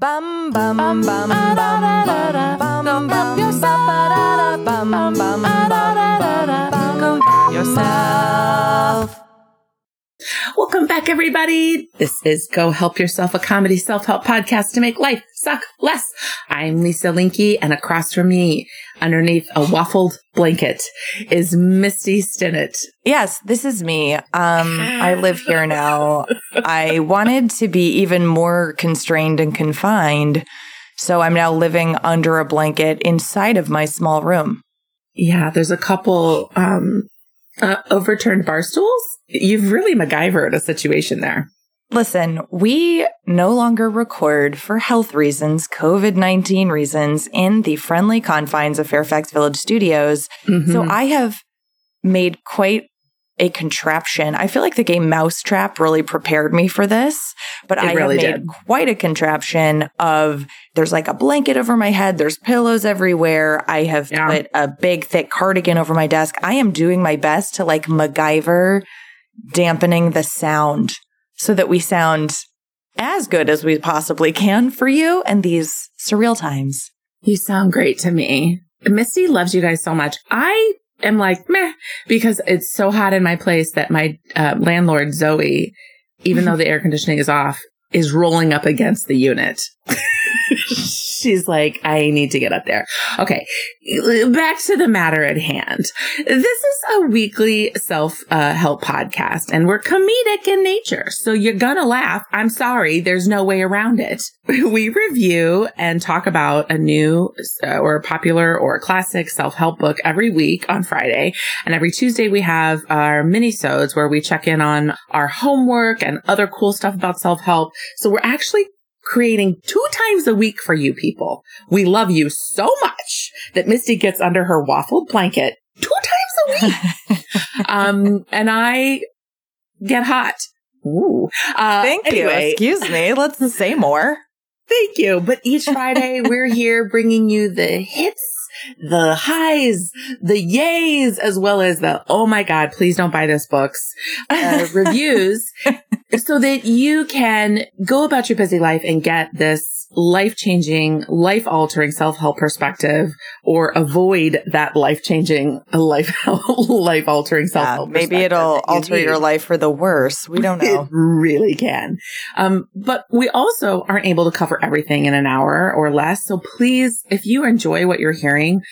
Bum bum bum bum bum bum bum yourself. Bum bum bum bum yourself. Welcome back, everybody. This is Go Help Yourself, a comedy self-help podcast to make life suck less. I'm Lisa Linke, and across from me, underneath a waffled blanket, is Misty Stinnett. Yes, this is me. Um, I live here now. I wanted to be even more constrained and confined, so I'm now living under a blanket inside of my small room. Yeah, there's a couple um, uh, overturned bar stools. You've really MacGyvered a situation there. Listen, we no longer record for health reasons, COVID 19 reasons, in the friendly confines of Fairfax Village Studios. Mm-hmm. So I have made quite a contraption. I feel like the game Mousetrap really prepared me for this, but It I really have made did. quite a contraption of there's like a blanket over my head, there's pillows everywhere. I have Yeah. put a big thick cardigan over my desk. I am doing my best to like MacGyver dampening the sound so that we sound as good as we possibly can for you in these surreal times. You sound great to me. Misty loves you guys so much. I am like, meh, because it's so hot in my place that my uh, landlord, Zoe, even though the air conditioning is off, is rolling up against the unit. She's like, I need to get up there. Okay. Back to the matter at hand. This is a weekly self uh, help podcast and we're comedic in nature. So you're going to laugh. I'm sorry. There's no way around it. We review and talk about a new uh, or popular or classic self help book every week on Friday. And every Tuesday we have our mini sodes where we check in on our homework and other cool stuff about self help. So we're actually creating two times a week for you people. We love you so much that Misty gets under her waffled blanket two times a week. um, and I get hot. Ooh. Uh, Thank anyway, you. Excuse me. Let's say more. Thank you. But each Friday we're here bringing you the hits, the highs, the yays, as well as the, oh my God, please don't buy this books, uh, reviews so that you can go about your busy life and get this life changing, life altering self help perspective or avoid that life changing, life, life altering self Yeah, help. maybe it'll alter your life for the worse. We don't know. It really can. Um, but we also aren't able to cover everything in an hour or less. So please, if you enjoy what you're hearing,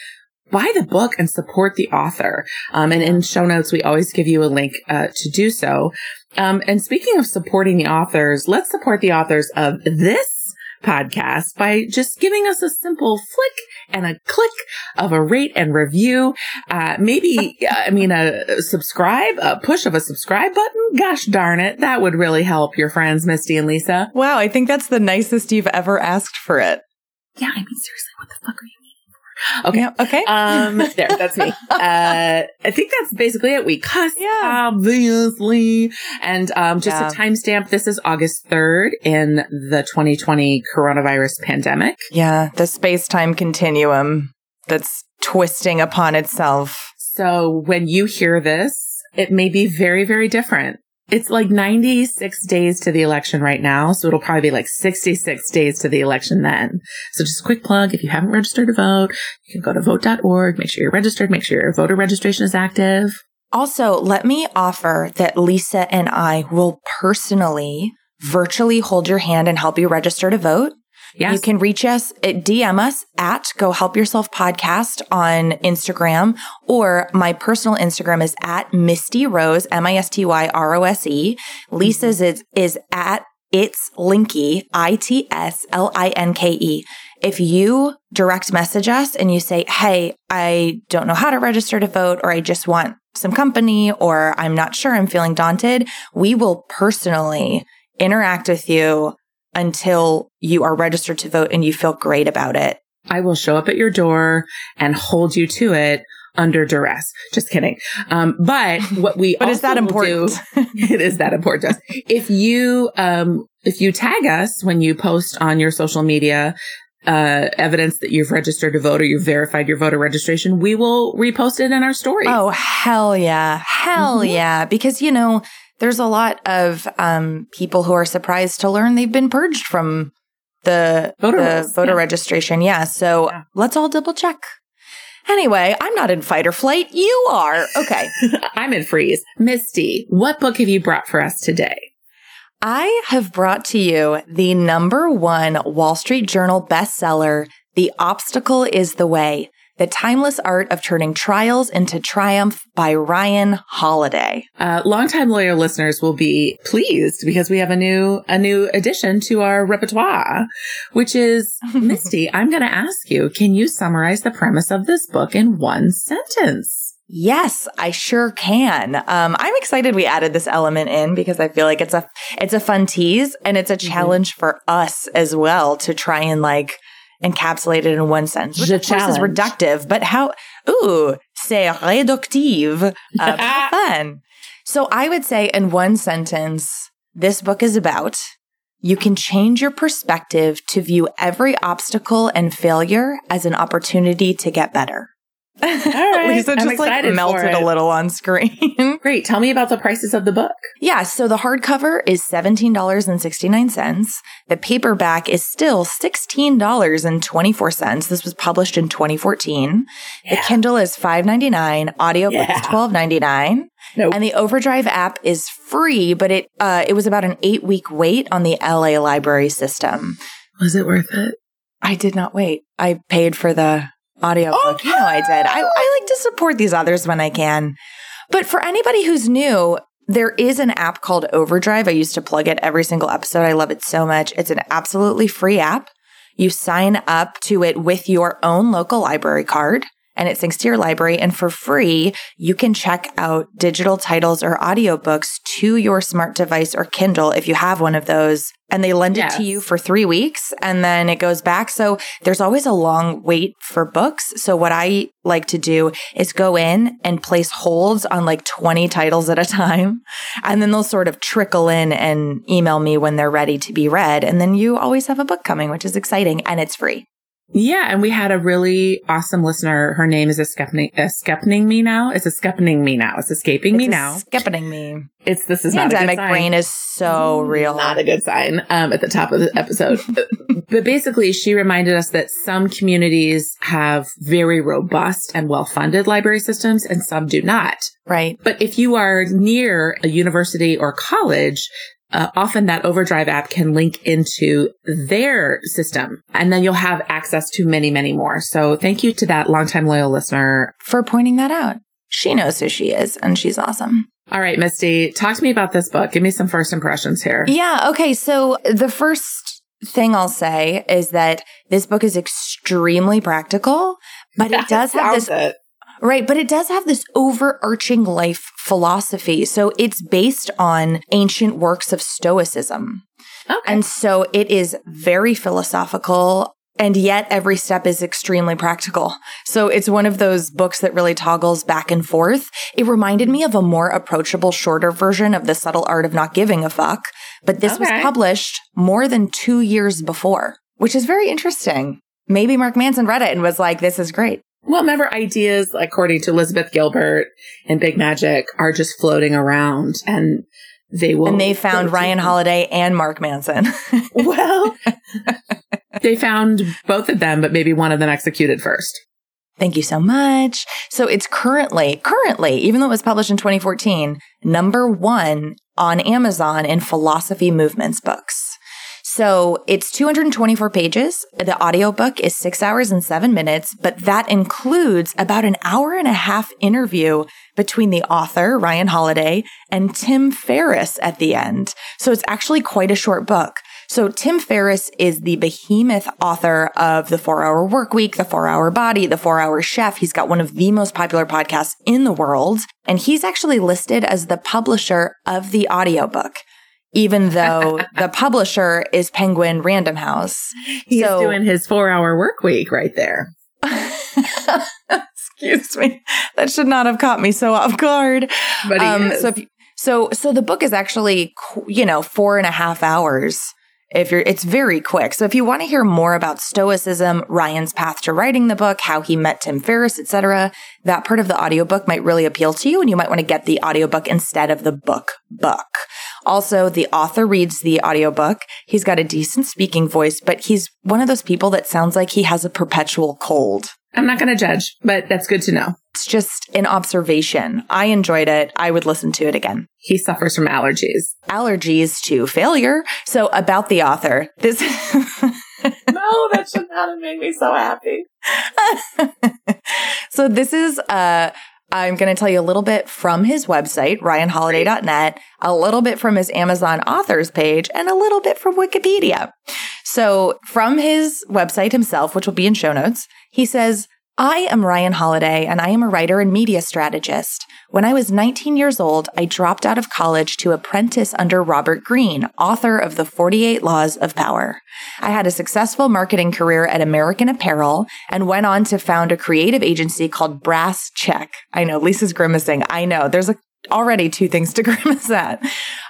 buy the book and support the author. Um, and in show notes, we always give you a link uh, to do so. Um, and speaking of supporting the authors, let's support the authors of this podcast by just giving us a simple flick and a click of a rate and review. Uh, maybe, I mean, a subscribe, a push of a subscribe button. Gosh darn it. That would really help your friends, Misty and Lisa. Wow, I think that's the nicest you've ever asked for it. Yeah. I mean, seriously, what the fuck are you? Okay. Yeah, okay. Um, there, that's me. Uh, I think that's basically it. We cuss, Yeah. obviously. And, um, just Yeah. a timestamp. This is August 3rd in the 2020 coronavirus pandemic. yeah, the space time continuum that's twisting upon itself. So when you hear this, it may be very, very different. It's like 96 days to the election right now. So it'll probably be like 66 days to the election then. So just a quick plug. If you haven't registered to vote, you can go to vote.org. Make sure you're registered. Make sure your voter registration is active. Also, let me offer that Lisa and I will personally virtually hold your hand and help you register to vote. Yes. You can reach us eh, at DM us at Go Help Yourself Podcast on Instagram, or my personal Instagram is at Misty Rose, M I S T Y R O S E. Lisa's mm-hmm. is, is at It's Linke, I T S L I N K E. If you direct message us and you say, Hey, I don't know how to register to vote, or I just want some company, or I'm not sure, I'm feeling daunted, we will personally interact with you until you are registered to vote and you feel great about it. I will show up at your door and hold you to it under duress. Just kidding. Um, but what we But is that important? do- it is that important. to us. if you um, if you tag us when you post on your social media uh, evidence that you've registered to vote or you've verified your voter registration, we will repost it in our story. Oh, hell yeah. Hell Mhm. yeah. Because, you know, there's a lot of um, people who are surprised to learn they've been purged from the Voter the voter yeah. registration. Yeah. So Yeah. let's all double check. Anyway, I'm not in fight or flight. You are. Okay. I'm in freeze. Misty, what book have you brought for us today? I have brought to you the number one Wall Street Journal bestseller, The Obstacle is the Way. The Timeless Art of Turning Trials into Triumph by Ryan Holiday. Uh, longtime lawyer listeners will be pleased because we have a new a new addition to our repertoire, which is Misty. I'm going to ask you: Can you summarize the premise of this book in one sentence? Yes, I sure can. Um, I'm excited we added this element in because I feel like it's a it's a fun tease and it's a challenge for us as well to try and like encapsulate it in one sentence, which The of course is reductive. But how? Ooh, c'est réductive. Uh, fun. So I would say in one sentence, this book is about you can change your perspective to view every obstacle and failure as an opportunity to get better. All right. Lisa I'm just like melted a little on screen. Great. Tell me about the prices of the book. yeah, so the hardcover is $17.69. The paperback is still $16.24. This was published in 2014. The Kindle is $5.99, audiobook Yeah. is $12.99. Nope. And the Overdrive app is free, but it uh, it was about an eight week wait on the LA library system. Was it worth it? I did not wait. I paid for the audiobook. Oh, you know I did. I, I like to support these others when I can. But for anybody who's new, there is an app called Overdrive. I used to plug it every single episode. I love it so much. It's an absolutely free app. You sign up to it with your own local library card and it syncs to your library. And for free, you can check out digital titles or audiobooks to your smart device or Kindle if you have one of those. And they lend it to you for three weeks and then it goes back. So there's always a long wait for books. So what I like to do is go in and place holds on like 20 titles at a time. And then they'll sort of trickle in and email me when they're ready to be read. And then you always have a book coming, which is exciting and it's free. Yeah, and we had a really awesome listener. Her name is escaping, escaping me now. It's escaping me now. It's escaping me It's now. Skipping me. It's this is not a good Pandemic sign. brain is so real. Not a good sign um, at the top of the episode. but basically, she reminded us that some communities have very robust and well funded library systems and some do not. right. But if you are near a university or college, uh, often that Overdrive app can link into their system and then you'll have access to many, many more. So thank you to that longtime loyal listener. For pointing that out. She knows who she is and she's awesome. All right, Misty, talk to me about this book. Give me some first impressions here. Yeah. Okay. So the first thing I'll say is that this book is extremely practical, but it does have this it. Right, but it does have this overarching life philosophy. So it's based on ancient works of Stoicism. Okay. And so it is very philosophical. And yet every step is extremely practical. So it's one of those books that really toggles back and forth. It reminded me of a more approachable, shorter version of The Subtle Art of Not Giving a Fuck. But this was published more than two years before, which is very interesting. Maybe Mark Manson read it and was like, this is great. Well, remember ideas, according to Elizabeth Gilbert and Big Magic, are just floating around and they will. And they found Ryan Holiday and Mark Manson. Well, they found both of them, but maybe one of them executed first. Thank you so much. So it's currently, currently, even though it was published in 2014, number one on Amazon in philosophy movements books. So it's 224 pages. The audiobook is six hours and seven minutes, but that includes about an hour and a half interview between the author, Ryan Holiday, and Tim Ferriss at the end. So it's actually quite a short book. So Tim Ferriss is the behemoth author of the four hour work week, the four hour body, the four hour chef. He's got one of the most popular podcasts in the world. And he's actually listed as the publisher of the audiobook, even though the publisher is Penguin Random House. He's So- doing his four hour work week right there. Excuse me. That should not have caught me so off guard. But Um, so, you, so, so the book is actually, you know, four and a half hours. If you're, it's very quick. So if you want to hear more about Stoicism, Ryan's path to writing the book, how he met Tim Ferriss, etc., that part of the audiobook might really appeal to you, and you might want to get the audiobook instead of the book book. Also, the author reads the audiobook. He's got a decent speaking voice, but he's one of those people that sounds like he has a perpetual cold. I'm not going to judge, but that's good to know. It's just an observation. I enjoyed it. I would listen to it again. He suffers from allergies. Allergies to failure. So about the author, this. no, that should not have made me so happy. so this is uh I'm going to tell you a little bit from his website, ryanholiday.net, a little bit from his Amazon authors page, and a little bit from Wikipedia. So from his website himself, which will be in show notes, he says, I am Ryan Holiday and I am a writer and media strategist. When I was 19 years old, I dropped out of college to apprentice under Robert Greene, author of The 48 Laws of Power. I had a successful marketing career at American Apparel and went on to found a creative agency called Brass Check. I know Lisa's grimacing. I know there's a, already two things to grimace at.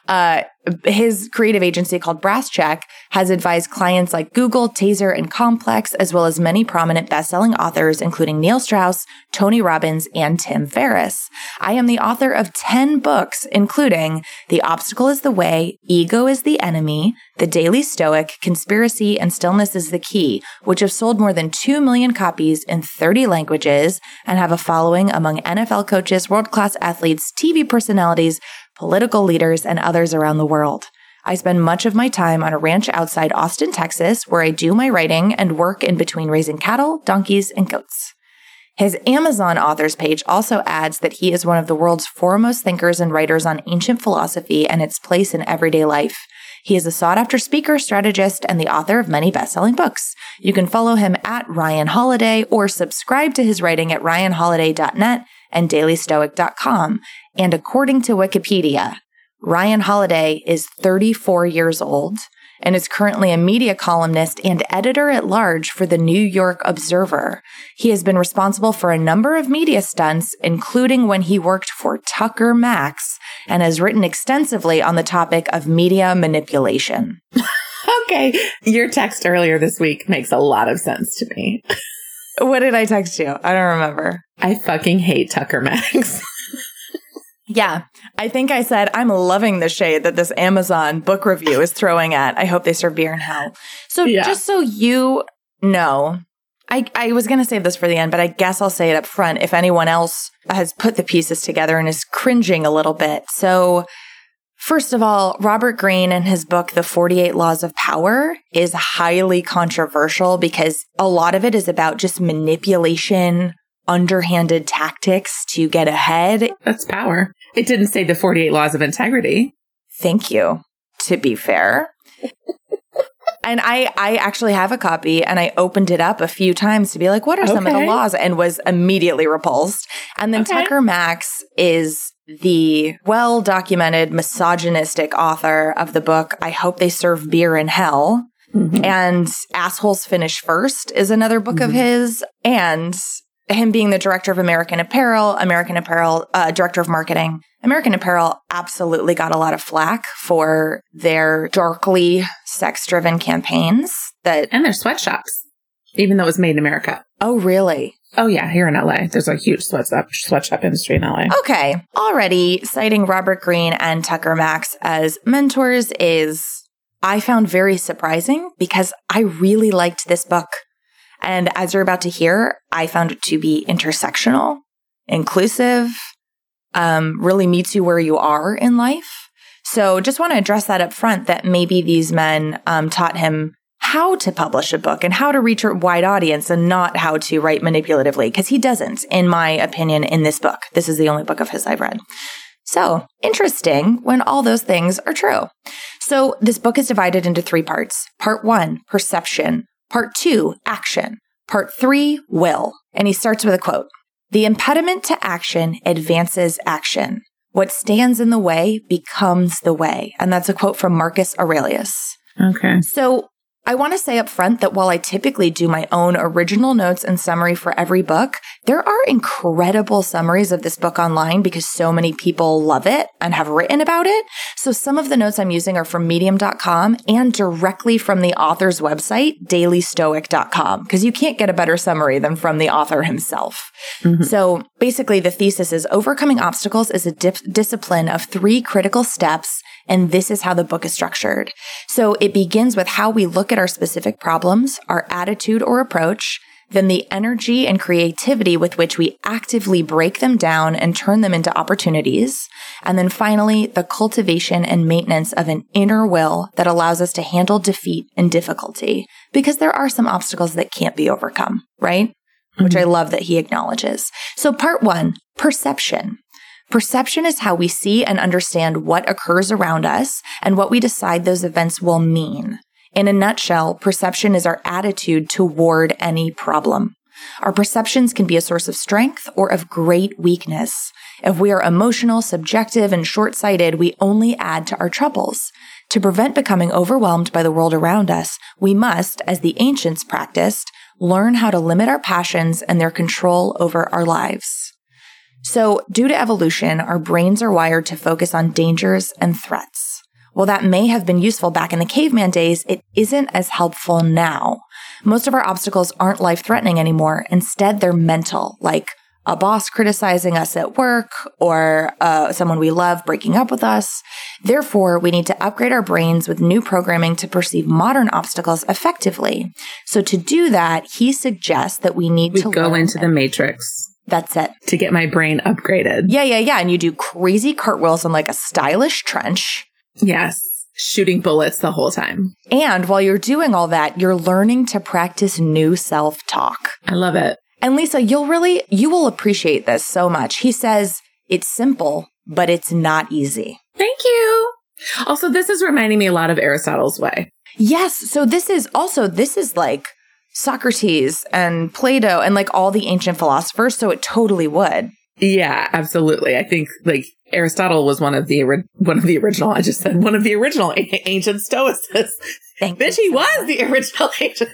Uh, his creative agency called Brass Check has advised clients like Google, Taser, and Complex, as well as many prominent best-selling authors, including Neil Strauss, Tony Robbins, and Tim Ferriss. I am the author of 10 books, including The Obstacle is the Way, Ego is the Enemy, The Daily Stoic, Conspiracy, and Stillness is the Key, which have sold more than 2 million copies in 30 languages and have a following among NFL coaches, world-class athletes, TV personalities, political leaders, and others around the world. I spend much of my time on a ranch outside Austin, Texas, where I do my writing and work in between raising cattle, donkeys, and goats. His Amazon authors page also adds that he is one of the world's foremost thinkers and writers on ancient philosophy and its place in everyday life. He is a sought after speaker, strategist, and the author of many best selling books. You can follow him at Ryan Holiday or subscribe to his writing at ryanholiday.net and dailystoic.com. And according to Wikipedia, Ryan Holiday is 34 years old and is currently a media columnist and editor at large for the New York Observer. He has been responsible for a number of media stunts, including when he worked for Tucker Max and has written extensively on the topic of media manipulation. okay. Your text earlier this week makes a lot of sense to me. what did I text you? I don't remember. I fucking hate Tucker Max. Yeah. I think I said, I'm loving the shade that this Amazon book review is throwing at. I hope they serve beer in hell. So yeah. just so you know, I, I was going to save this for the end, but I guess I'll say it up front if anyone else has put the pieces together and is cringing a little bit. So, first of all, Robert Greene and his book, The 48 Laws of Power, is highly controversial because a lot of it is about just manipulation, underhanded tactics to get ahead. That's power. It didn't say the 48 laws of integrity. Thank you. To be fair. and I, I actually have a copy and I opened it up a few times to be like, what are some of the laws? And was immediately repulsed. And then okay. Tucker Max is the well documented misogynistic author of the book, I Hope They Serve Beer in Hell. Mm-hmm. And Assholes Finish First is another book mm-hmm. of his. And him being the director of American Apparel, American Apparel, uh, director of marketing. American Apparel absolutely got a lot of flack for their darkly sex driven campaigns that. And their sweatshops, even though it was made in America. Oh, really? Oh, yeah. Here in LA, there's a huge sweatshop, sweatshop industry in LA. Okay. Already citing Robert Greene and Tucker Max as mentors is, I found very surprising because I really liked this book. And as you're about to hear, I found it to be intersectional, inclusive, um, really meets you where you are in life. So just want to address that up front that maybe these men um, taught him how to publish a book and how to reach a wide audience and not how to write manipulatively because he doesn't, in my opinion, in this book. This is the only book of his I've read. So interesting when all those things are true. So this book is divided into three parts. Part one, perception. Part two, action. Part three, will. And he starts with a quote. The impediment to action advances action. What stands in the way becomes the way. And that's a quote from Marcus Aurelius. Okay. So I want to say up front that while I typically do my own original notes and summary for every book, there are incredible summaries of this book online because so many people love it and have written about it. So some of the notes I'm using are from medium.com and directly from the author's website, dailystoic.com, because you can't get a better summary than from the author himself. Mm-hmm. So basically the thesis is overcoming obstacles is a dip- discipline of three critical steps And this is how the book is structured. So it begins with how we look at our specific problems, our attitude or approach, then the energy and creativity with which we actively break them down and turn them into opportunities. And then finally, the cultivation and maintenance of an inner will that allows us to handle defeat and difficulty because there are some obstacles that can't be overcome, right? Mm-hmm. Which I love that he acknowledges. So part one, perception. Perception is how we see and understand what occurs around us and what we decide those events will mean. In a nutshell, perception is our attitude toward any problem. Our perceptions can be a source of strength or of great weakness. If we are emotional, subjective, and short sighted, we only add to our troubles. To prevent becoming overwhelmed by the world around us, we must, as the ancients practiced, learn how to limit our passions and their control over our lives. So, due to evolution, our brains are wired to focus on dangers and threats. While that may have been useful back in the caveman days, it isn't as helpful now. Most of our obstacles aren't life threatening anymore. Instead, they're mental, like a boss criticizing us at work or uh, someone we love breaking up with us. Therefore, we need to upgrade our brains with new programming to perceive modern obstacles effectively. So to do that, he suggests that we need we to go into the matrix. That's it. To get my brain upgraded. Yeah, yeah, yeah. And you do crazy cartwheels in like a stylish trench. Yes. Shooting bullets the whole time. And while you're doing all that, you're learning to practice new self talk. I love it. And Lisa, you'll really, you will appreciate this so much. He says it's simple, but it's not easy. Thank you. Also, this is reminding me a lot of Aristotle's way. Yes. So this is also, this is like Socrates and Plato and like all the ancient philosophers. So it totally would. Yeah, absolutely. I think like Aristotle was one of the one of the original. I just said one of the original ancient Stoics. Thank Bitch, he was the original ancient.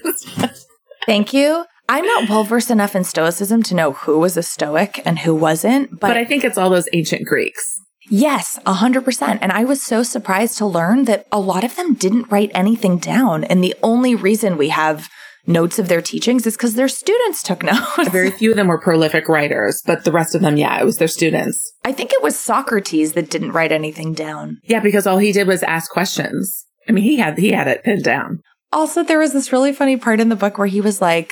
Thank you. I'm not well versed enough in Stoicism to know who was a Stoic and who wasn't, but, but I think it's all those ancient Greeks. Yes, a hundred percent. And I was so surprised to learn that a lot of them didn't write anything down. And the only reason we have notes of their teachings is because their students took notes. Very few of them were prolific writers, but the rest of them, yeah, it was their students. I think it was Socrates that didn't write anything down. Yeah, because all he did was ask questions. I mean, he had he had it pinned down. Also, there was this really funny part in the book where he was like,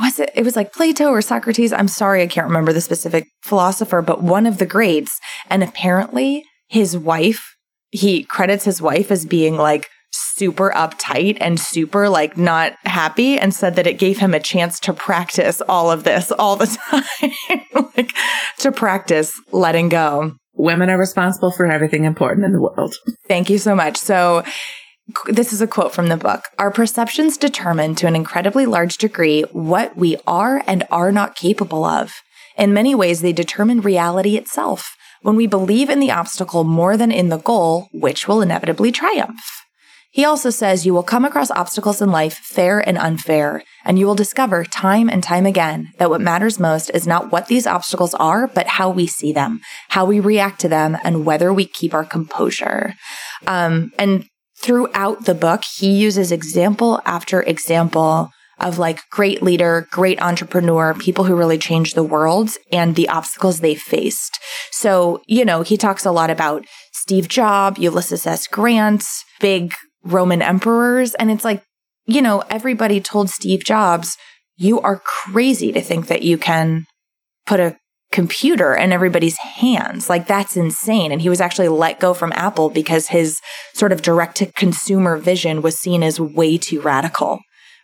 was it it was like Plato or Socrates? I'm sorry, I can't remember the specific philosopher, but one of the greats. And apparently his wife, he credits his wife as being like super uptight and super like not happy and said that it gave him a chance to practice all of this all the time. like to practice letting go. Women are responsible for everything important in the world. Thank you so much. So this is a quote from the book. Our perceptions determine to an incredibly large degree what we are and are not capable of. In many ways, they determine reality itself. When we believe in the obstacle more than in the goal, which will inevitably triumph. He also says you will come across obstacles in life, fair and unfair, and you will discover time and time again that what matters most is not what these obstacles are, but how we see them, how we react to them, and whether we keep our composure. Um, and throughout the book, he uses example after example of like great leader, great entrepreneur, people who really changed the world and the obstacles they faced. So, you know, he talks a lot about Steve Jobs, Ulysses S. Grant, big Roman emperors. And it's like, you know, everybody told Steve Jobs, you are crazy to think that you can put a computer in everybody's hands. Like that's insane. And he was actually let go from Apple because his sort of direct to consumer vision was seen as way too radical,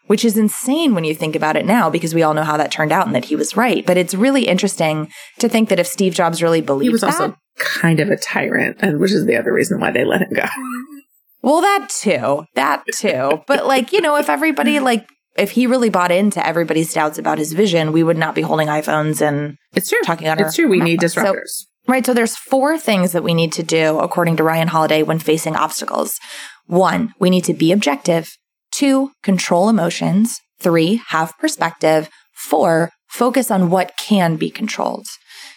which is insane when you think about it now because we all know how that turned out and that he was right. But it's really interesting to think that if Steve Jobs really believed he was that, also kind of a tyrant, and which is the other reason why they let him go. Well, that too. That too. but like, you know, if everybody like if he really bought into everybody's doubts about his vision, we would not be holding iPhones and it's true. talking on It's true. We need disruptors. So, right. So there's four things that we need to do according to Ryan Holiday when facing obstacles. One, we need to be objective. Two, control emotions. Three, have perspective. Four, focus on what can be controlled.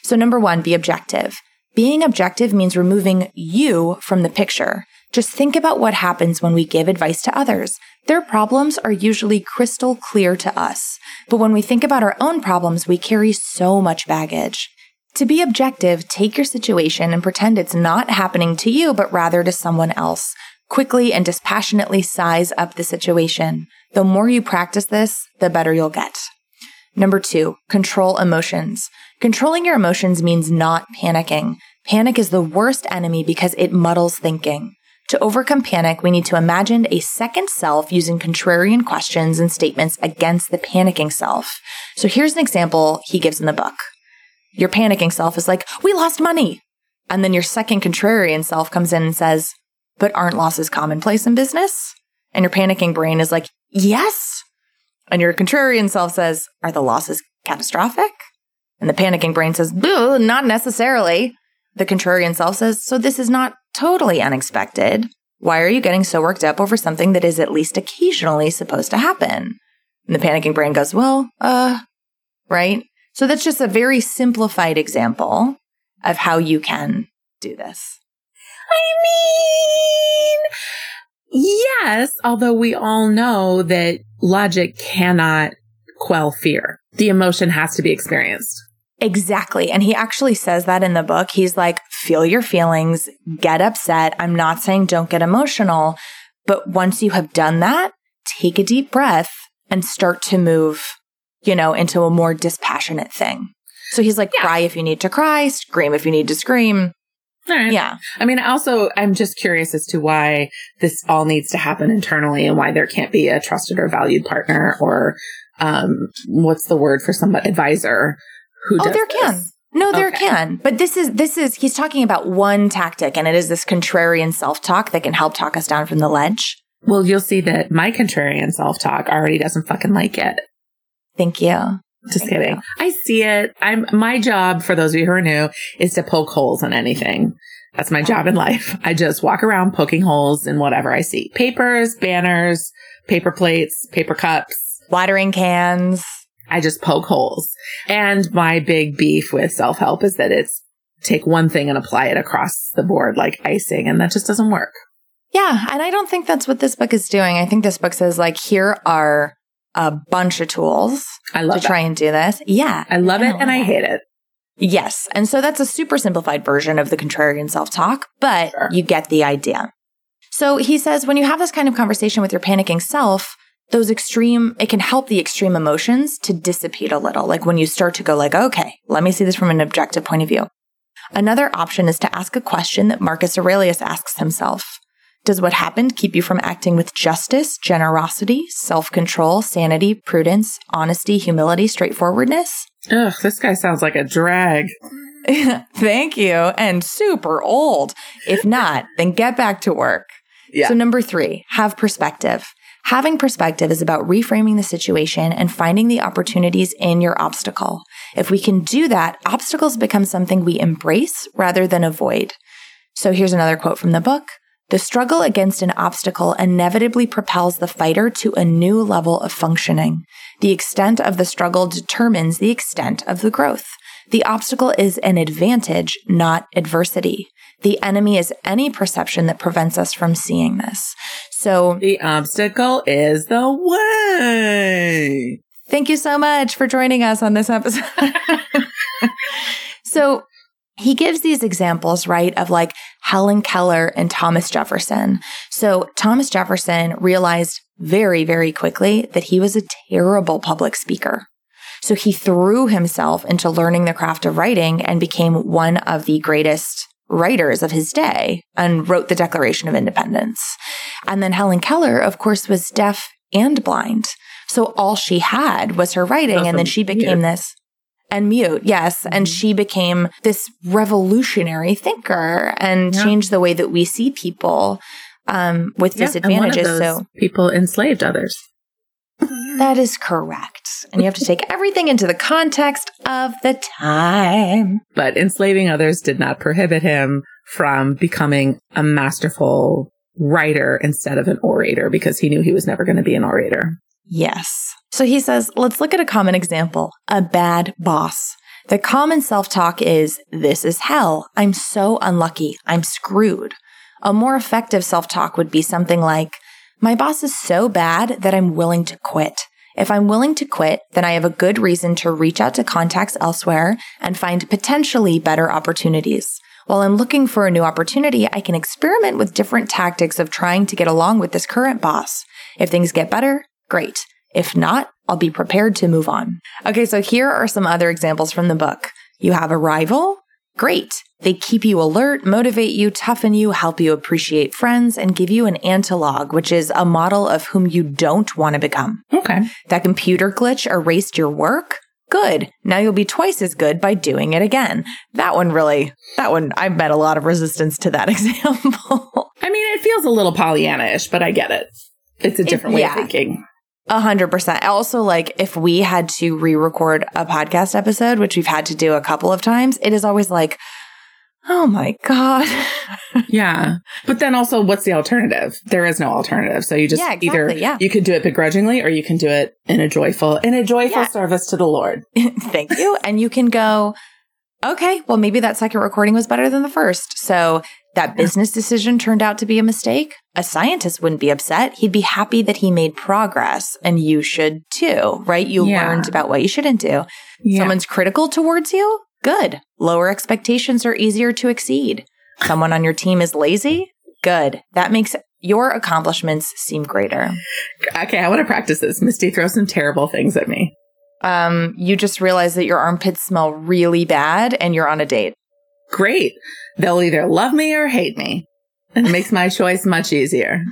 So number one, be objective. Being objective means removing you from the picture. Just think about what happens when we give advice to others. Their problems are usually crystal clear to us. But when we think about our own problems, we carry so much baggage. To be objective, take your situation and pretend it's not happening to you, but rather to someone else. Quickly and dispassionately size up the situation. The more you practice this, the better you'll get. Number two, control emotions. Controlling your emotions means not panicking. Panic is the worst enemy because it muddles thinking. To overcome panic, we need to imagine a second self using contrarian questions and statements against the panicking self. So here's an example he gives in the book. Your panicking self is like, we lost money. And then your second contrarian self comes in and says, but aren't losses commonplace in business? And your panicking brain is like, yes. And your contrarian self says, are the losses catastrophic? And the panicking brain says, not necessarily. The contrarian self says, so this is not totally unexpected. Why are you getting so worked up over something that is at least occasionally supposed to happen? And the panicking brain goes, well, uh, right? So that's just a very simplified example of how you can do this. I mean, yes, although we all know that logic cannot quell fear. The emotion has to be experienced. Exactly. And he actually says that in the book. He's like, feel your feelings, get upset. I'm not saying don't get emotional, but once you have done that, take a deep breath and start to move, you know, into a more dispassionate thing. So he's like, yeah. cry if you need to cry, scream if you need to scream. All right. Yeah. I mean, also, I'm just curious as to why this all needs to happen internally and why there can't be a trusted or valued partner or, um, what's the word for some advisor who oh, there this. can. No, there okay. can. But this is, this is, he's talking about one tactic and it is this contrarian self talk that can help talk us down from the ledge. Well, you'll see that my contrarian self talk already doesn't fucking like it. Thank you. Just Thank kidding. You. I see it. I'm, my job, for those of you who are new, is to poke holes in anything. That's my job in life. I just walk around poking holes in whatever I see. Papers, banners, paper plates, paper cups, watering cans. I just poke holes. And my big beef with self help is that it's take one thing and apply it across the board like icing. And that just doesn't work. Yeah. And I don't think that's what this book is doing. I think this book says like, here are a bunch of tools I love to that. try and do this. Yeah. I love it and I hate it. Yes. And so that's a super simplified version of the contrarian self talk, but sure. you get the idea. So he says when you have this kind of conversation with your panicking self, those extreme, it can help the extreme emotions to dissipate a little. Like when you start to go like, okay, let me see this from an objective point of view. Another option is to ask a question that Marcus Aurelius asks himself. Does what happened keep you from acting with justice, generosity, self-control, sanity, prudence, honesty, humility, straightforwardness? Ugh, this guy sounds like a drag. Thank you. And super old. If not, then get back to work. Yeah. So number three, have perspective. Having perspective is about reframing the situation and finding the opportunities in your obstacle. If we can do that, obstacles become something we embrace rather than avoid. So here's another quote from the book. The struggle against an obstacle inevitably propels the fighter to a new level of functioning. The extent of the struggle determines the extent of the growth. The obstacle is an advantage, not adversity. The enemy is any perception that prevents us from seeing this. So the obstacle is the way. Thank you so much for joining us on this episode. so he gives these examples, right, of like Helen Keller and Thomas Jefferson. So Thomas Jefferson realized very, very quickly that he was a terrible public speaker. So he threw himself into learning the craft of writing and became one of the greatest writers of his day and wrote the Declaration of Independence. And then Helen Keller, of course, was deaf and blind. So all she had was her writing. and then she became this and mute. Yes. And mm-hmm. she became this revolutionary thinker and yeah. changed the way that we see people um, with yeah, disadvantages. so people enslaved others. That is correct. And you have to take everything into the context of the time. But enslaving others did not prohibit him from becoming a masterful writer instead of an orator because he knew he was never going to be an orator. Yes. So he says, let's look at a common example a bad boss. The common self talk is, This is hell. I'm so unlucky. I'm screwed. A more effective self talk would be something like, My boss is so bad that I'm willing to quit. If I'm willing to quit, then I have a good reason to reach out to contacts elsewhere and find potentially better opportunities. While I'm looking for a new opportunity, I can experiment with different tactics of trying to get along with this current boss. If things get better, great. If not, I'll be prepared to move on. Okay, so here are some other examples from the book. You have a rival? Great. They keep you alert, motivate you, toughen you, help you appreciate friends, and give you an antilog, which is a model of whom you don't want to become. Okay. That computer glitch erased your work? Good. Now you'll be twice as good by doing it again. That one really, that one, I've met a lot of resistance to that example. I mean, it feels a little Pollyanna-ish, but I get it. It's a different It- way yeah. of thinking. A hundred percent. Also, like if we had to re-record a podcast episode, which we've had to do a couple of times, it is always like, oh my God. Yeah. But then also, what's the alternative? There is no alternative. So you just Yeah, either, yeah. you could do it begrudgingly or you can do it in a joyful, in a joyful Yeah. service to the Lord. Thank you. And you can go, okay, well, maybe that second recording was better than the first. So that business decision turned out to be a mistake. A scientist wouldn't be upset. He'd be happy that he made progress and you should too, right? You Yeah. learned about what you shouldn't do. Yeah. Someone's critical towards you? Good. Lower expectations are easier to exceed. Someone on your team is lazy? Good. That makes your accomplishments seem greater. okay. I want to practice this. Misty, throw some terrible things at me. Um, you just realize that your armpits smell really bad and you're on a date. Great. They'll either love me or hate me. It makes my choice much easier.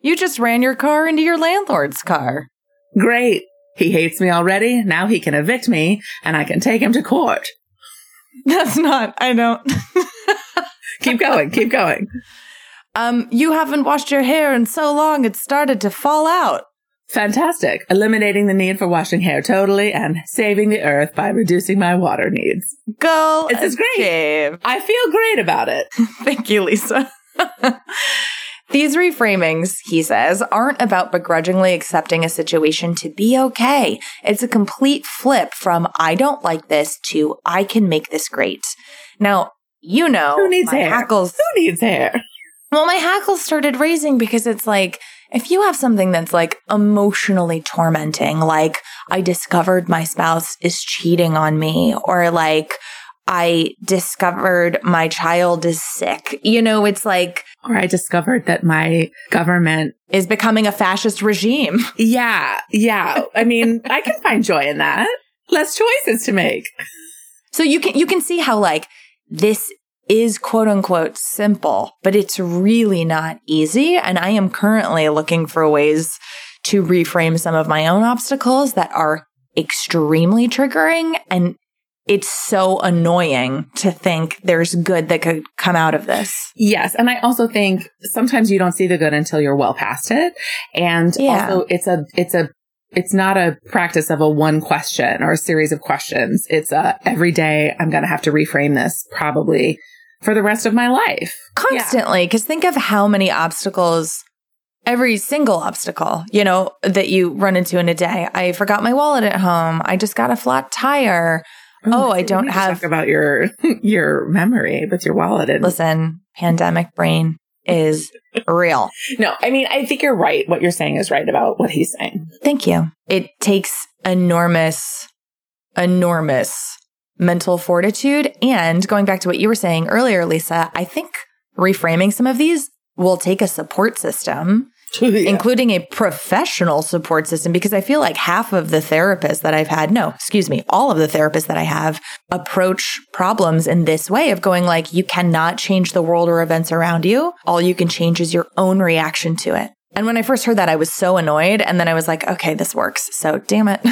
You just ran your car into your landlord's car. Great. He hates me already. Now he can evict me and I can take him to court. That's not, I don't. Keep going. Keep going. um, you haven't washed your hair in so long it started to fall out. Fantastic. Eliminating the need for washing hair totally and saving the earth by reducing my water needs. Go. This is great. Dave. I feel great about it. Thank you, Lisa. These reframings, he says, aren't about begrudgingly accepting a situation to be okay. It's a complete flip from I don't like this to I can make this great. Now, you know, Who needs my hair? hackles Who needs hair? Well, my hackles started raising because it's like, if you have something that's like emotionally tormenting, like I discovered my spouse is cheating on me, or like I discovered my child is sick, you know, it's like, Or I discovered that my government. is becoming a fascist regime. Yeah. Yeah. I mean, I can find joy in that. Less choices to make. So you can, you can see how like this is quote unquote simple, but it's really not easy. And I am currently looking for ways to reframe some of my own obstacles that are extremely triggering. And it's so annoying to think there's good that could come out of this. Yes. And I also think sometimes you don't see the good until you're well past it. And Yeah. also it's a, it's a, it's not a practice of a one question or a series of questions. It's a every day I'm going to have to reframe this probably for the rest of my life. Constantly. Cause think of how many obstacles every single obstacle, you know, that you run into in a day. I forgot my wallet at home. I just got a flat tire. Oh, I don't have- talk about your, your memory with your wallet and Listen, pandemic brain is real. no, I mean, I think you're right. What you're saying is right about what he's saying. Thank you. It takes enormous, enormous mental fortitude. And going back to what you were saying earlier, Lisa, I think reframing some of these will take a support system, including a professional support system, because I feel like half of the therapists that I've had, no, excuse me, all of the therapists that I have approach problems in this way of going like, you cannot change the world or events around you. All you can change is your own reaction to it. And when I first heard that, I was so annoyed. And then I was like, okay, this works. So damn it.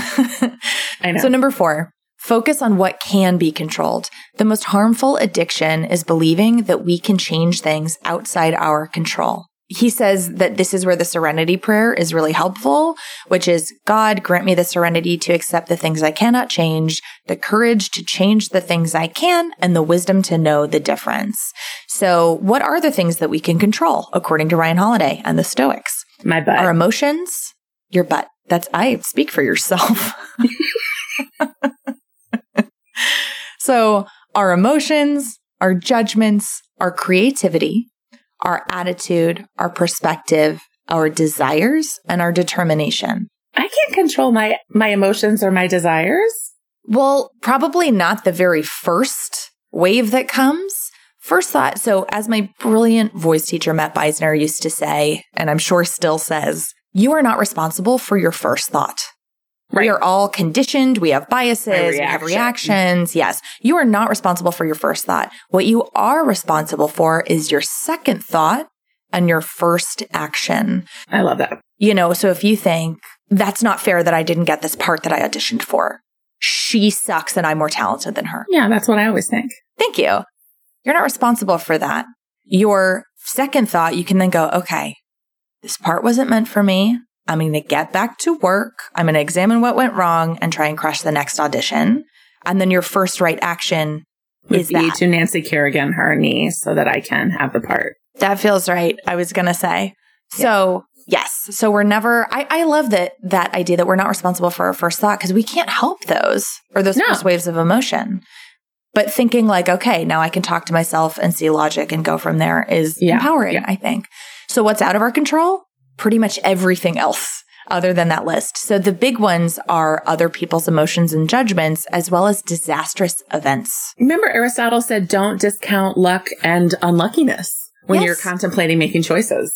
I know. So, number four, focus on what can be controlled. The most harmful addiction is believing that we can change things outside our control. He says that this is where the serenity prayer is really helpful, which is God, grant me the serenity to accept the things I cannot change, the courage to change the things I can, and the wisdom to know the difference. So, what are the things that we can control, according to Ryan Holiday and the Stoics? my butt. Our emotions, your butt. That's, I speak for yourself. so, our emotions, our judgments, our creativity, our attitude, our perspective, our desires, and our determination. I can't control my my emotions or my desires. Well, probably not the very first wave that comes. First thought, so as my brilliant voice teacher Matt Beisner used to say, and I'm sure still says, you are not responsible for your first thought. Right. We are all conditioned. We have biases. We have reactions. Yes. You are not responsible for your first thought. What you are responsible for is your second thought and your first action. I love that. You know, so if you think that's not fair that I didn't get this part that I auditioned for, she sucks and I'm more talented than her. Yeah, that's what I always think. Thank you. You're not responsible for that. Your second thought, you can then go, okay, this part wasn't meant for me. I'm going to get back to work. I'm going to examine what went wrong and try and crush the next audition. And then your first right action Would is be that. to Nancy Kerrigan her knee so that I can have the part. That feels right. I was going to say. So yes. So we're never, I, I love that, that idea that we're not responsible for our first thought because we can't help those or those No. first waves of emotion. But thinking like, okay, now I can talk to myself and see logic and go from there is Yeah. empowering, Yeah. I think. So what's out of our control? Pretty much everything else other than that list. So the big ones are other people's emotions and judgments, as well as disastrous events. Remember Aristotle said don't discount luck and unluckiness when Yes. you're contemplating making choices.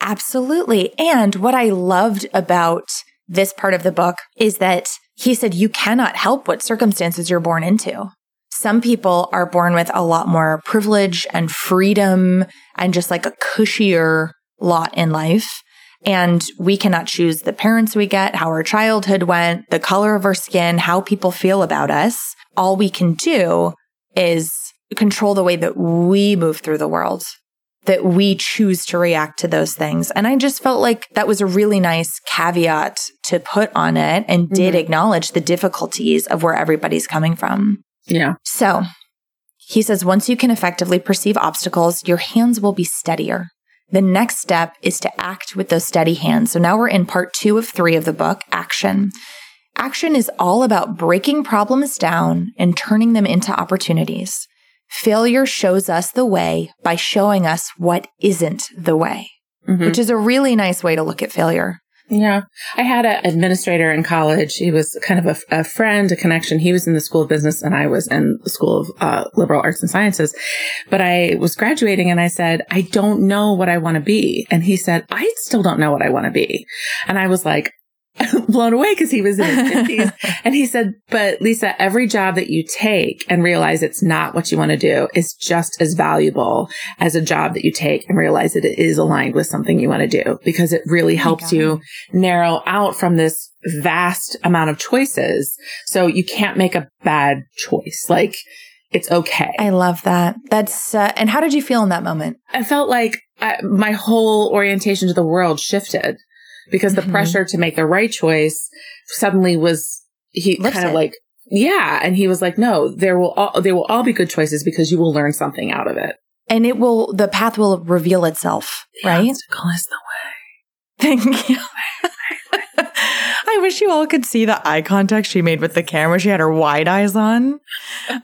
Absolutely. And what I loved about this part of the book is that he said you cannot help what circumstances you're born into. Some people are born with a lot more privilege and freedom and just like a cushier lot in life. And we cannot choose the parents we get, how our childhood went, the color of our skin, how people feel about us. All we can do is control the way that we move through the world that we choose to react to those things. And I just felt like that was a really nice caveat to put on it and did Mhm. acknowledge the difficulties of where everybody's coming from. Yeah. So he says, once you can effectively perceive obstacles, your hands will be steadier. The next step is to act with those steady hands. So now we're in part two of three of the book, action. Action is all about breaking problems down and turning them into opportunities. Failure shows us the way by showing us what isn't the way, Mhm. which is a really nice way to look at failure. Yeah. I had an administrator in college. He was kind of a, a friend, a connection. He was in the School of Business and I was in the School of uh, Liberal Arts and Sciences. But I was graduating and I said, I don't know what I want to be. And he said, I still don't know what I want to be. And I was like, blown away because he was in his 50s. And he said, but Lisa, every job that you take and realize it's not what you want to do is just as valuable as a job that you take and realize that it is aligned with something you want to do because it really helps God. you narrow out from this vast amount of choices. So you can't make a bad choice. Like it's okay. I love that. That's, uh, and how did you feel in that moment? I felt like I, my whole orientation to the world shifted because the Mhm. pressure to make the right choice suddenly was he kind of like yeah and he was like no there will all they will all be good choices because you will learn something out of it And it will, the path will reveal itself, right? obstacle is the Thank you. I wish you all could see the eye contact she made with the camera. She had her wide eyes on.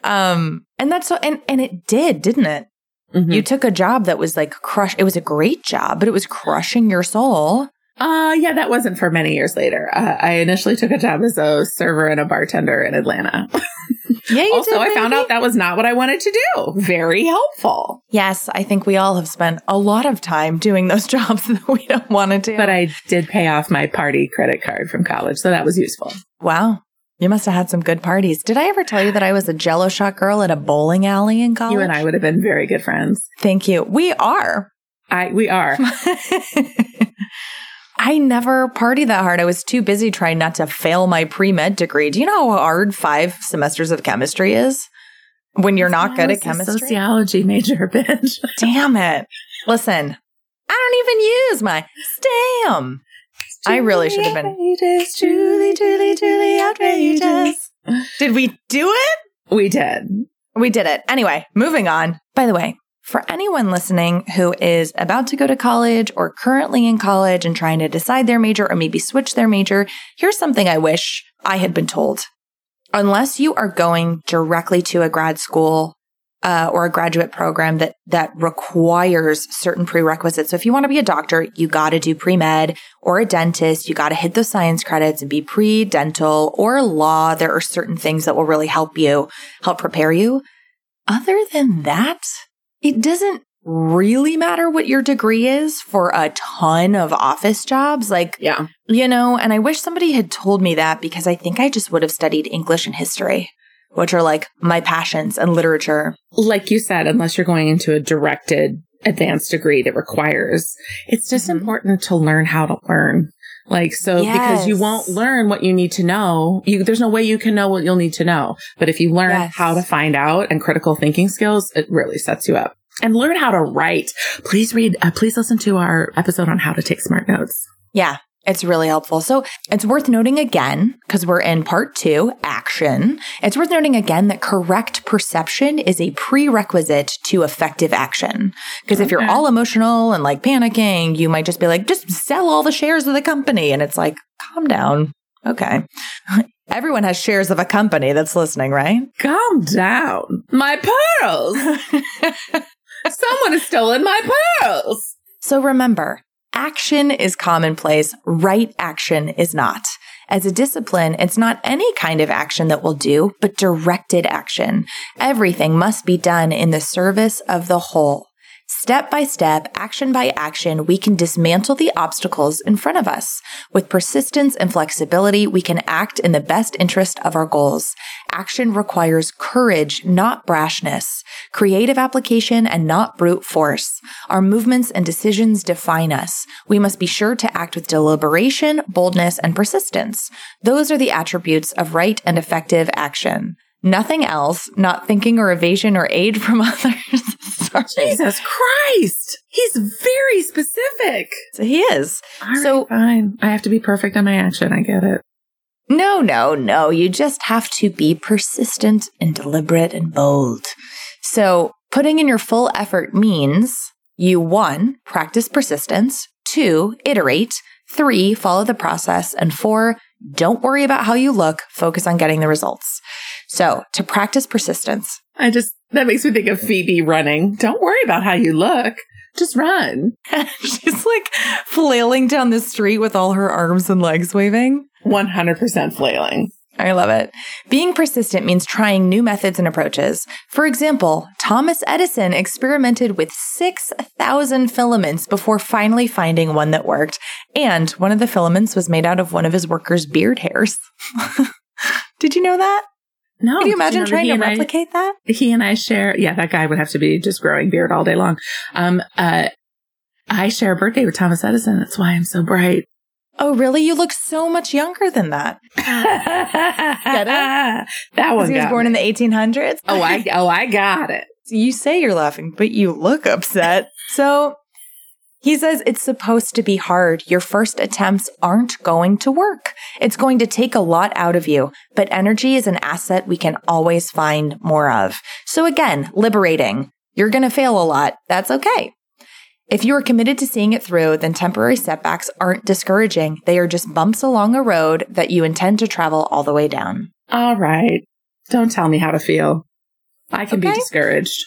Um, and that's so, and, and it did, didn't it? way You took a job that was like crush. It was a great job, but it was crushing your soul. Uh yeah that wasn't for many years later uh, i initially took a job as a server and a bartender in atlanta Yeah, you also did, i found out that was not what i wanted to do very helpful Yes, I think we all have spent a lot of time doing those jobs that we don't want to do. but i did pay off my party credit card from college so that was useful wow, you must have had some good parties. Did I ever tell you that I was a Jello shot girl at a bowling alley in college? you and i would have been very good friends Thank you. We are. i we are I never party that hard. I was too busy trying not to fail my pre med degree. Do you know how hard five semesters of chemistry is when you're not good at chemistry? Sociology major, bitch. Damn it. Listen, I don't even use my STEM. I really should have been truly, truly, truly outrageous. Did we do it? We did. We did it. Anyway, moving on. By the way, for anyone listening who is about to go to college or currently in college and trying to decide their major or maybe switch their major, here's something I wish I had been told. Unless you are going directly to a grad school uh, or a graduate program that that requires certain prerequisites. So if you want to be a doctor, you got to do pre med, or a dentist, you got to hit those science credits and be pre dental or law. There are certain things that will really help you, help prepare you. Other than that, it doesn't really matter what your degree is for a ton of office jobs. Like, Yeah. you know, and I wish somebody had told me that because I think I just would have studied English and history, which are like my passions and literature. Like you said, unless you're going into a directed advanced degree that requires, it's just Mhm. important to learn how to learn. Like, so because you won't learn what you need to know, you, there's no way you can know what you'll need to know. But if you learn Yes. how to find out and critical thinking skills, it really sets you up. And learn how to write. Please read, uh, please listen to our episode on how to take smart notes. Yeah, it's really helpful. So it's worth noting again, because we're in part two, action. It's worth noting again that correct perception is a prerequisite to effective action. Because if you're all emotional and like panicking, you might just be like, just sell all the shares of the company. And it's like, calm down. Okay. Everyone has shares of a company that's listening, right? Calm down. My pearls. Someone has stolen my pearls. So remember, action is commonplace, right action is not. As a discipline, it's not any kind of action that will do, but directed action. Everything must be done in the service of the whole. Step by step, action by action, we can dismantle the obstacles in front of us. With persistence and flexibility, we can act in the best interest of our goals. Action requires courage, not brashness, creative application, and not brute force. Our movements and decisions define us. We must be sure to act with deliberation, boldness, and persistence. Those are the attributes of right and effective action. Nothing else, not thinking or evasion or aid from others. Jesus Christ. He's very specific. So he is. Right, So- fine. I have to be perfect on my action. I get it. No, no, no. You just have to be persistent and deliberate and bold. So putting in your full effort means you one, practice persistence, two, iterate, three, follow the process, and four, don't worry about how you look, focus on getting the results. So to practice persistence, I just, that makes me think of Phoebe running. Don't worry about how you look. Just run. she's like flailing down the street with all her arms and legs waving. 100% flailing. I love it. Being persistent means trying new methods and approaches. For example, Thomas Edison experimented with 6,000 filaments before finally finding one that worked. And one of the filaments was made out of one of his workers' beard hairs. Did you know that? No. Can you imagine trying to and I- replicate that? he and I share, yeah, that guy would have to be just growing beard all day long. Um, uh, I share a birthday with Thomas Edison. That's why I'm so bright. Oh, really? You look so much younger than that. Get it? That one he was born me. in the 1800s. Oh, I, oh, I got it. You say you're laughing, but you look upset. so he says it's supposed to be hard. Your first attempts aren't going to work. It's going to take a lot out of you, but energy is an asset we can always find more of. So again, liberating. You're going to fail a lot. That's okay. If you are committed to seeing it through, then temporary setbacks aren't discouraging. They are just bumps along a road that you intend to travel all the way down. All right. Don't tell me how to feel. I can be discouraged.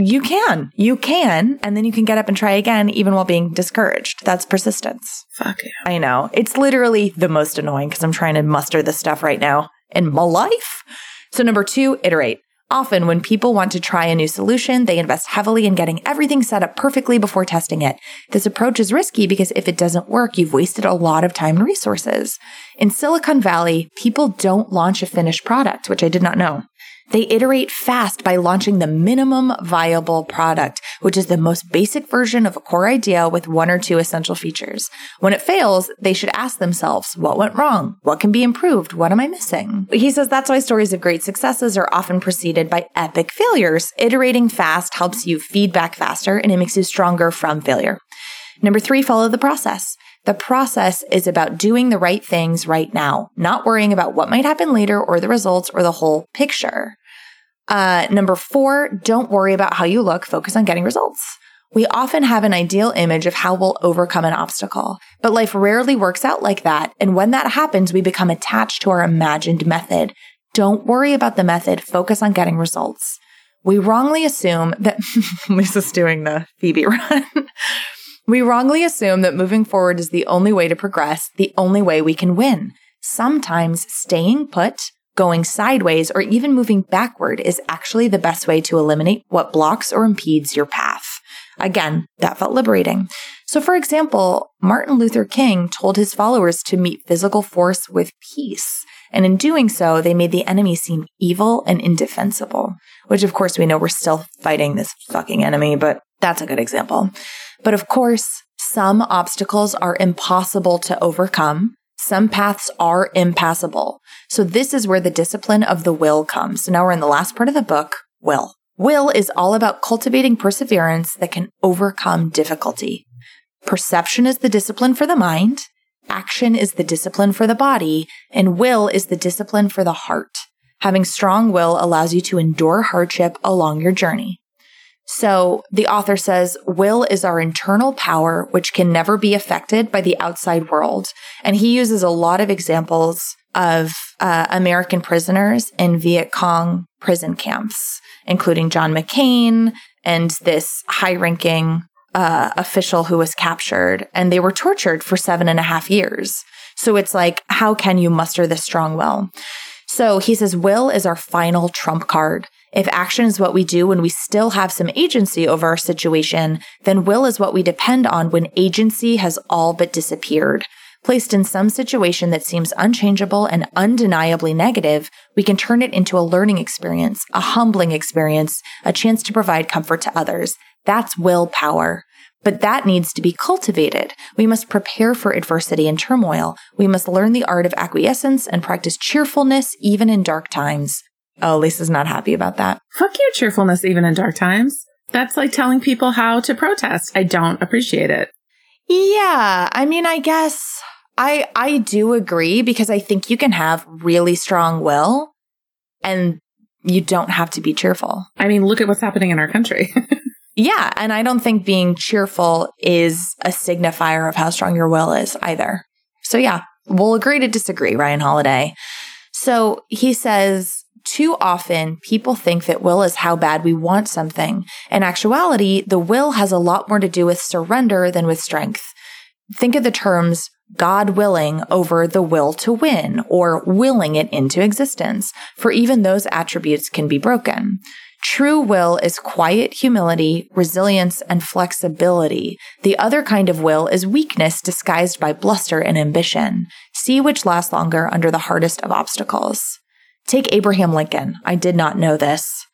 You can. You can. And then you can get up and try again, even while being discouraged. That's persistence. Fuck it. I know. It's literally the most annoying because I'm trying to muster this stuff right now in my life. So, number two, iterate. Often, when people want to try a new solution, they invest heavily in getting everything set up perfectly before testing it. This approach is risky because if it doesn't work, you've wasted a lot of time and resources. In Silicon Valley, people don't launch a finished product, which I did not know. They iterate fast by launching the minimum viable product, which is the most basic version of a core idea with one or two essential features. When it fails, they should ask themselves, what went wrong? What can be improved? What am I missing? He says that's why stories of great successes are often preceded by epic failures. Iterating fast helps you feedback faster and it makes you stronger from failure. Number three, follow the process. The process is about doing the right things right now, not worrying about what might happen later or the results or the whole picture. Uh, number four, don't worry about how you look. Focus on getting results. We often have an ideal image of how we'll overcome an obstacle, but life rarely works out like that. And when that happens, we become attached to our imagined method. Don't worry about the method. Focus on getting results. we wrongly assume that Lisa's doing the Phoebe run. we wrongly assume that moving forward is the only way to progress, the only way we can win. Sometimes staying put, going sideways, or even moving backward is actually the best way to eliminate what blocks or impedes your path. Again, that felt liberating. So, for example, Martin Luther King told his followers to meet physical force with peace. And in doing so, they made the enemy seem evil and indefensible, which of course we know we're still fighting this fucking enemy, but that's a good example. But of course, some obstacles are impossible to overcome. Some paths are impassable. So this is where the discipline of the will comes. So now we're in the last part of the book, will. Will is all about cultivating perseverance that can overcome difficulty. Perception is the discipline for the mind. Action is the discipline for the body and will is the discipline for the heart. Having strong will allows you to endure hardship along your journey. So the author says, will is our internal power, which can never be affected by the outside world. And he uses a lot of examples of uh, American prisoners in Viet Cong prison camps, including John McCain and this high ranking uh, official who was captured, and they were tortured for seven and a half years. So it's like, how can you muster this strong will? So he says, will is our final trump card. If action is what we do when we still have some agency over our situation, then will is what we depend on when agency has all but disappeared. Placed in some situation that seems unchangeable and undeniably negative, we can turn it into a learning experience, a humbling experience, a chance to provide comfort to others. That's willpower. But that needs to be cultivated. We must prepare for adversity and turmoil. We must learn the art of acquiescence and practice cheerfulness even in dark times. Oh, Lisa's not happy about that. Fuck your cheerfulness even in dark times. That's like telling people how to protest. I don't appreciate it. Yeah, I mean, I guess I I do agree because I think you can have really strong will and you don't have to be cheerful. I mean, look at what's happening in our country. yeah, and I don't think being cheerful is a signifier of how strong your will is either. So yeah, we'll agree to disagree, Ryan Holiday. So he says too often, people think that will is how bad we want something. In actuality, the will has a lot more to do with surrender than with strength. Think of the terms God willing over the will to win or willing it into existence, for even those attributes can be broken. True will is quiet humility, resilience, and flexibility. The other kind of will is weakness disguised by bluster and ambition. See which lasts longer under the hardest of obstacles. Take Abraham Lincoln. I did not know this.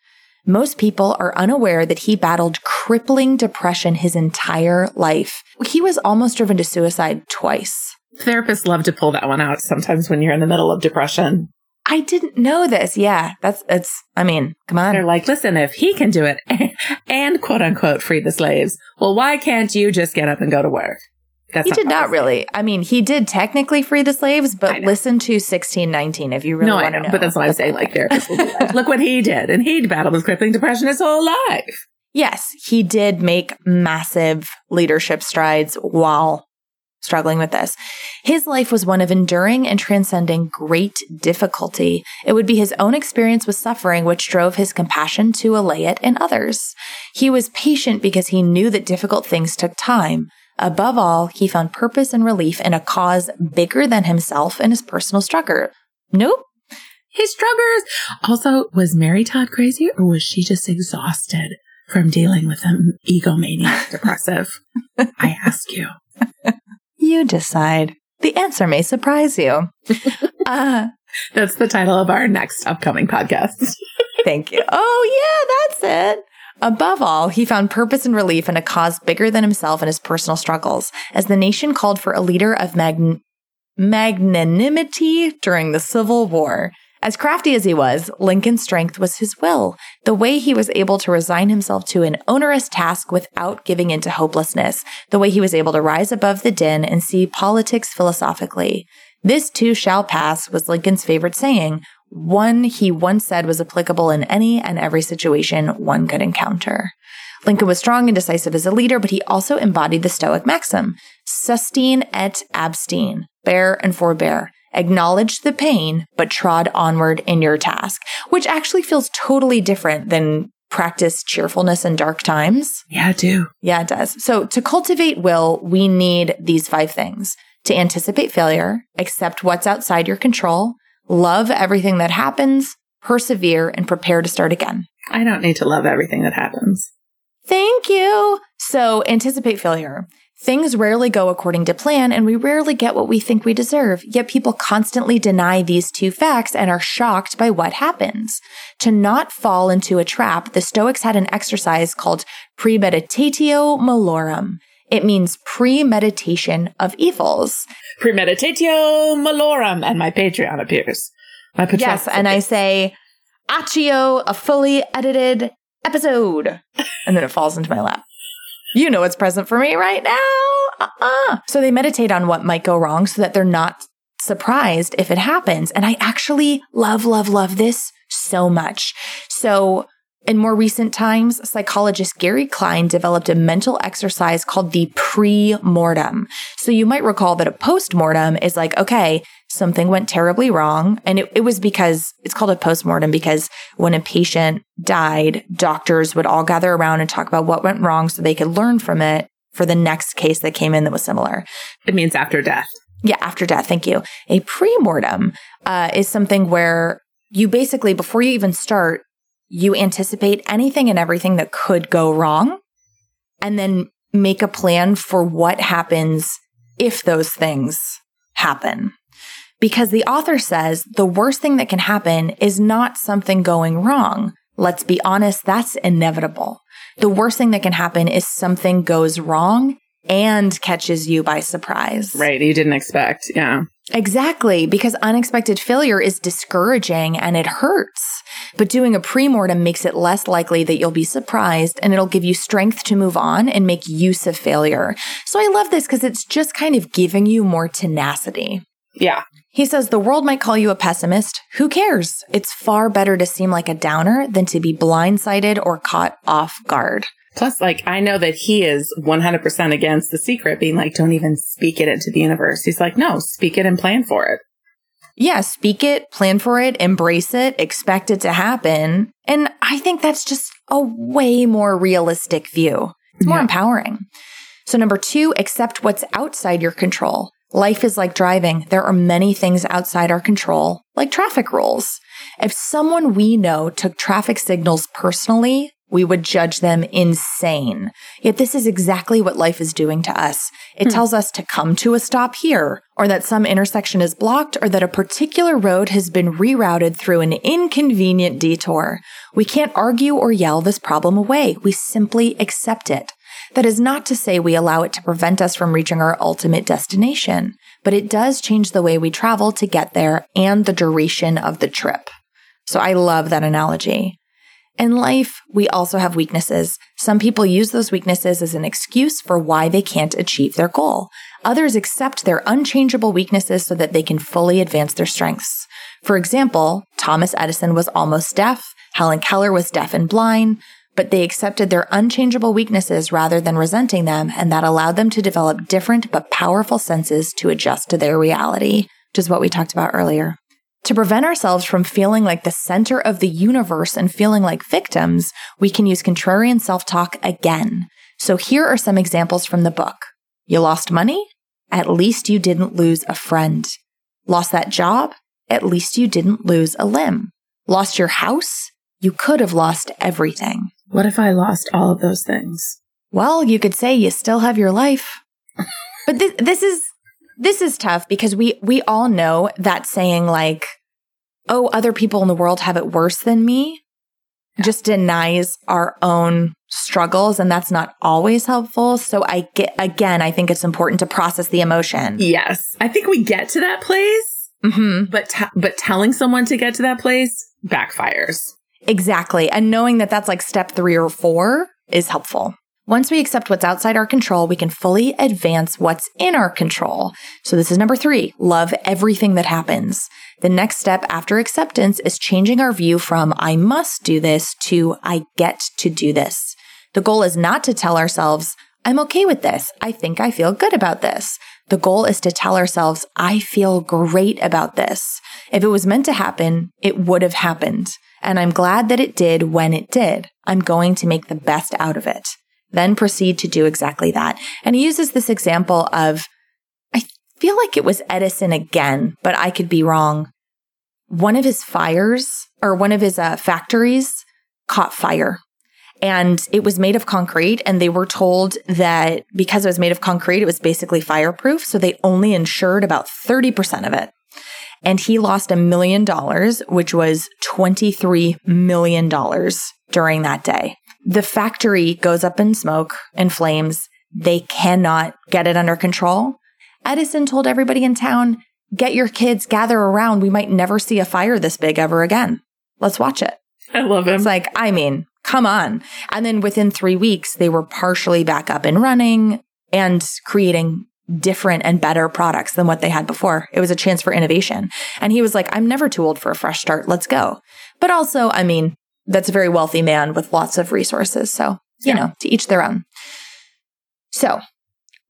Most people are unaware that he battled crippling depression his entire life. He was almost driven to suicide twice. Therapists love to pull that one out sometimes when you're in the middle of depression. I didn't know this. Yeah, that's, it's, I mean, come on. They're like, listen, if he can do it and quote unquote free the slaves, well, why can't you just get up and go to work? That's he did not really. I mean, he did technically free the slaves, but listen to 1619 if you really no, want to know. But that's what I'm saying. Like, there, look what he did. And he battled with crippling depression his whole life. Yes, he did make massive leadership strides while struggling with this. His life was one of enduring and transcending great difficulty. It would be his own experience with suffering which drove his compassion to allay it in others. He was patient because he knew that difficult things took time. Above all, he found purpose and relief in a cause bigger than himself and his personal struggle. Nope. His struggles. Also, was Mary Todd crazy or was she just exhausted from dealing with an egomaniac depressive? I ask you. You decide. The answer may surprise you. Uh, That's the title of our next upcoming podcast. thank you. Oh, yeah, that's it. Above all, he found purpose and relief in a cause bigger than himself and his personal struggles, as the nation called for a leader of magn- magnanimity during the Civil War. As crafty as he was, Lincoln's strength was his will, the way he was able to resign himself to an onerous task without giving into hopelessness, the way he was able to rise above the din and see politics philosophically. This too shall pass was Lincoln's favorite saying, one he once said was applicable in any and every situation one could encounter. Lincoln was strong and decisive as a leader, but he also embodied the Stoic maxim, sustine et abstine, bear and forbear. Acknowledge the pain, but trod onward in your task, which actually feels totally different than practice cheerfulness in dark times? Yeah, I do. Yeah, it does. So to cultivate will, we need these five things to anticipate failure, accept what's outside your control, love everything that happens, persevere, and prepare to start again. I don't need to love everything that happens. Thank you. So anticipate failure. Things rarely go according to plan and we rarely get what we think we deserve. Yet people constantly deny these two facts and are shocked by what happens. To not fall into a trap, the Stoics had an exercise called premeditatio malorum. It means premeditation of evils. Premeditatio malorum and my Patreon appears. My Patreon Yes, and I say accio, a fully edited episode. And then it falls into my lap. You know what's present for me right now. Uh-uh. So they meditate on what might go wrong so that they're not surprised if it happens. And I actually love, love, love this so much. So in more recent times, psychologist Gary Klein developed a mental exercise called the pre-mortem. So you might recall that a post-mortem is like, okay, something went terribly wrong. And it, it was because it's called a post-mortem because when a patient died, doctors would all gather around and talk about what went wrong so they could learn from it for the next case that came in that was similar. It means after death. Yeah, after death. Thank you. A pre-mortem uh, is something where you basically, before you even start, you anticipate anything and everything that could go wrong and then make a plan for what happens if those things happen. Because the author says the worst thing that can happen is not something going wrong. Let's be honest, that's inevitable. The worst thing that can happen is something goes wrong and catches you by surprise. Right. You didn't expect. Yeah. Exactly, because unexpected failure is discouraging and it hurts. But doing a premortem makes it less likely that you'll be surprised and it'll give you strength to move on and make use of failure. So I love this because it's just kind of giving you more tenacity. Yeah. He says the world might call you a pessimist. Who cares? It's far better to seem like a downer than to be blindsided or caught off guard. Plus, like, I know that he is 100% against the secret being like, don't even speak it into the universe. He's like, no, speak it and plan for it. Yeah, speak it, plan for it, embrace it, expect it to happen. And I think that's just a way more realistic view. It's more Yeah. empowering. So, number two, accept what's outside your control. Life is like driving. There are many things outside our control, like traffic rules. If someone we know took traffic signals personally, we would judge them insane. Yet this is exactly what life is doing to us. It hmm. tells us to come to a stop here, or that some intersection is blocked, or that a particular road has been rerouted through an inconvenient detour. We can't argue or yell this problem away. We simply accept it. That is not to say we allow it to prevent us from reaching our ultimate destination, but it does change the way we travel to get there and the duration of the trip. So I love that analogy. In life, we also have weaknesses. Some people use those weaknesses as an excuse for why they can't achieve their goal. Others accept their unchangeable weaknesses so that they can fully advance their strengths. For example, Thomas Edison was almost deaf, Helen Keller was deaf and blind, but they accepted their unchangeable weaknesses rather than resenting them, and that allowed them to develop different but powerful senses to adjust to their reality, which is what we talked about earlier. To prevent ourselves from feeling like the center of the universe and feeling like victims, we can use contrarian self talk again. So here are some examples from the book. You lost money? At least you didn't lose a friend. Lost that job? At least you didn't lose a limb. Lost your house? You could have lost everything. What if I lost all of those things? Well, you could say you still have your life. But this, this is this is tough because we we all know that saying like, "Oh, other people in the world have it worse than me," just denies our own struggles and that's not always helpful. So I get again, I think it's important to process the emotion. Yes. I think we get to that place, Mhm. but, t- but telling someone to get to that place backfires. Exactly. And knowing that that's like step 3 or 4 is helpful. Once we accept what's outside our control, we can fully advance what's in our control. So this is number three, love everything that happens. The next step after acceptance is changing our view from I must do this to I get to do this. The goal is not to tell ourselves, I'm okay with this. I think I feel good about this. The goal is to tell ourselves, I feel great about this. If it was meant to happen, it would have happened. And I'm glad that it did when it did. I'm going to make the best out of it. Then proceed to do exactly that. And he uses this example of, I feel like it was Edison again, but I could be wrong. One of his fires or one of his uh, factories caught fire and it was made of concrete and they were told that because it was made of concrete it was basically fireproof so they only insured about 30% of it and he lost a million dollars which was 23 million dollars during that day the factory goes up in smoke and flames they cannot get it under control edison told everybody in town get your kids gather around we might never see a fire this big ever again let's watch it I love him. it's like, I mean, come on. And then within three weeks, they were partially back up and running and creating different and better products than what they had before. It was a chance for innovation. And he was like, I'm never too old for a fresh start. Let's go. But also, I mean, that's a very wealthy man with lots of resources. So, you Yeah. know, to each their own. So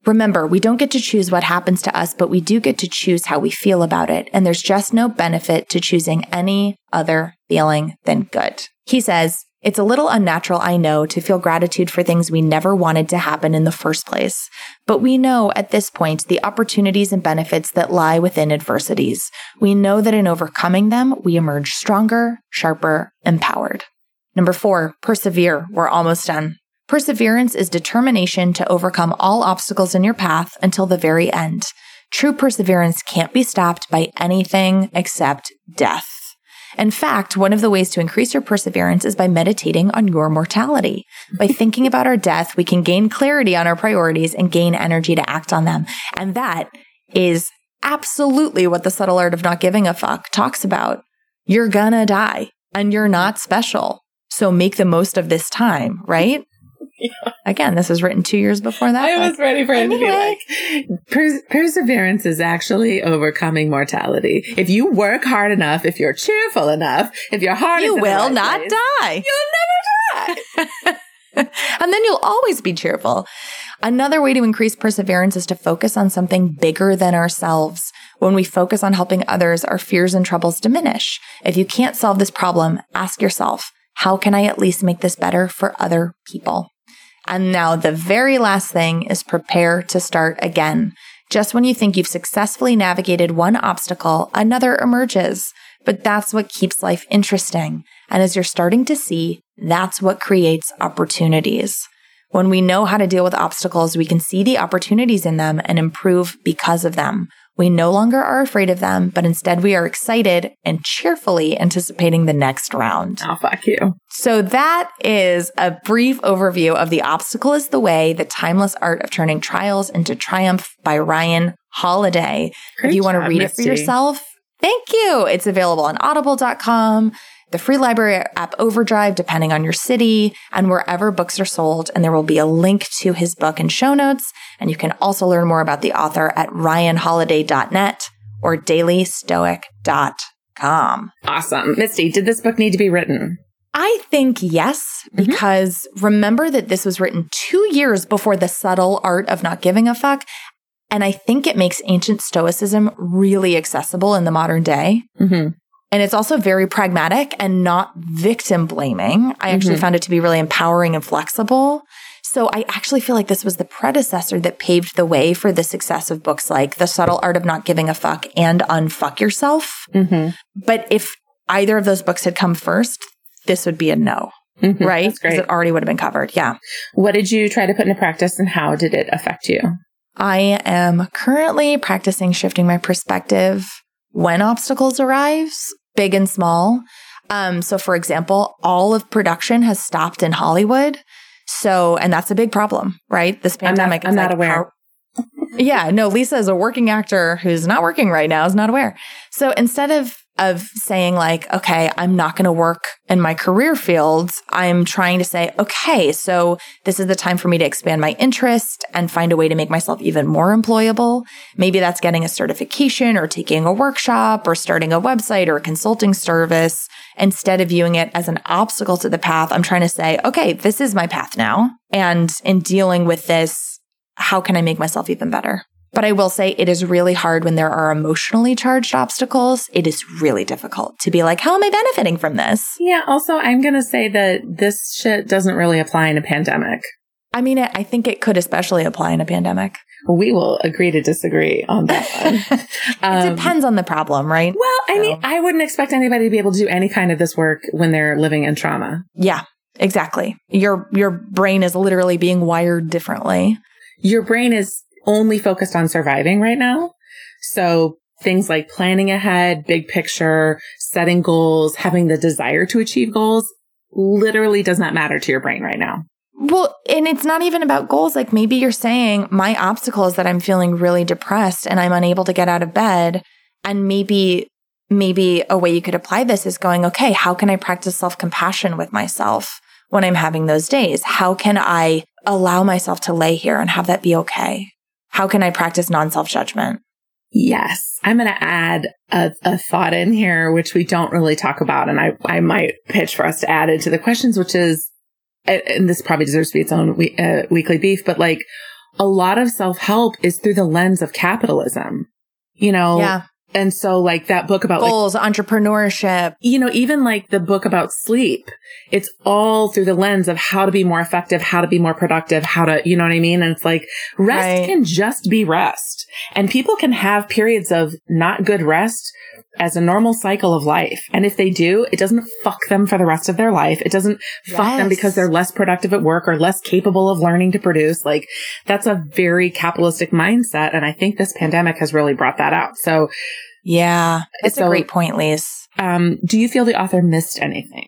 remember, we don't get to choose what happens to us, but we do get to choose how we feel about it. And there's just no benefit to choosing any other feeling than good. He says, it's a little unnatural, I know, to feel gratitude for things we never wanted to happen in the first place. But we know at this point the opportunities and benefits that lie within adversities. We know that in overcoming them, we emerge stronger, sharper, empowered. Number four, persevere. We're almost done. Perseverance is determination to overcome all obstacles in your path until the very end. True perseverance can't be stopped by anything except death. In fact, one of the ways to increase your perseverance is by meditating on your mortality. By thinking about our death, we can gain clarity on our priorities and gain energy to act on them. And that is absolutely what the subtle art of not giving a fuck talks about. You're gonna die and you're not special. So make the most of this time, right? Again, this was written two years before that. I was ready for him to be like, "Pers- perseverance is actually overcoming mortality. If you work hard enough, if you're cheerful enough, if your heart you will not place, die. You'll never die. and then you'll always be cheerful. Another way to increase perseverance is to focus on something bigger than ourselves. When we focus on helping others, our fears and troubles diminish. If you can't solve this problem, ask yourself, how can I at least make this better for other people? And now the very last thing is prepare to start again. Just when you think you've successfully navigated one obstacle, another emerges. But that's what keeps life interesting. And as you're starting to see, that's what creates opportunities. When we know how to deal with obstacles, we can see the opportunities in them and improve because of them. We no longer are afraid of them, but instead we are excited and cheerfully anticipating the next round. Oh, fuck you. So that is a brief overview of The Obstacle is the Way, the timeless art of turning trials into triumph by Ryan Holiday. Great if you want to read it for yourself, thank you. It's available on audible.com, the free library app Overdrive, depending on your city, and wherever books are sold. And there will be a link to his book in show notes. And you can also learn more about the author at ryanholiday.net or dailystoic.com. Awesome. Misty, did this book need to be written? I think yes, Mhm. because remember that this was written two years before the subtle art of not giving a fuck. And I think it makes ancient stoicism really accessible in the modern day. Mm-hmm. And it's also very pragmatic and not victim blaming. I actually Mhm. found it to be really empowering and flexible. So I actually feel like this was the predecessor that paved the way for the success of books like The Subtle Art of Not Giving a Fuck and Unfuck Yourself. Mm-hmm. But if either of those books had come first, this would be a no, mm-hmm. right? Because it already would have been covered. Yeah. What did you try to put into practice and how did it affect you? I am currently practicing shifting my perspective when obstacles arise, big and small. Um, so for example, all of production has stopped in Hollywood. So, and that's a big problem, right? This I'm not- pandemic. I'm not aware. how- yeah, no, Lisa is a working actor who's not working right now, is not aware. So instead of of saying like, okay, I'm not going to work in my career fields, I'm trying to say, okay, so this is the time for me to expand my interest and find a way to make myself even more employable. Maybe that's getting a certification or taking a workshop or starting a website or a consulting service. Instead of viewing it as an obstacle to the path, I'm trying to say, okay, this is my path now. And in dealing with this, how can I make myself even better? But I will say it is really hard when there are emotionally charged obstacles. It is really difficult to be like, how am I benefiting from this? Yeah. Also, I'm going to say that this shit doesn't really apply in a pandemic. I mean, I think it could especially apply in a pandemic. We will agree to disagree on that one. um, it depends on the problem, right? Well, I so. mean, I wouldn't expect anybody to be able to do any kind of this work when they're living in trauma. Yeah, exactly. Your your brain is literally being wired differently. Your brain is only focused on surviving right now. So things like planning ahead, big picture, setting goals, having the desire to achieve goals literally does not matter to your brain right now. Well, and it's not even about goals. Like maybe you're saying my obstacle is that I'm feeling really depressed and I'm unable to get out of bed. And maybe, maybe a way you could apply this is going, okay, how can I practice self compassion with myself when I'm having those days? How can I allow myself to lay here and have that be okay? How can I practice non self judgment? Yes. I'm going to add a, a, thought in here, which we don't really talk about. And I, I might pitch for us to add into the questions, which is, and this probably deserves to be its own we, uh, weekly beef, but like a lot of self help is through the lens of capitalism. You know, yeah. And so like that book about goals, like, entrepreneurship, you know, even like the book about sleep, it's all through the lens of how to be more effective, how to be more productive, how to, you know what I mean? And it's like rest right. can just be rest and people can have periods of not good rest as a normal cycle of life. And if they do, it doesn't fuck them for the rest of their life. It doesn't yes. fuck them because they're less productive at work or less capable of learning to produce. Like that's a very capitalistic mindset. And I think this pandemic has really brought that out. So yeah, it's so, a great point, Lise. Um, do you feel the author missed anything?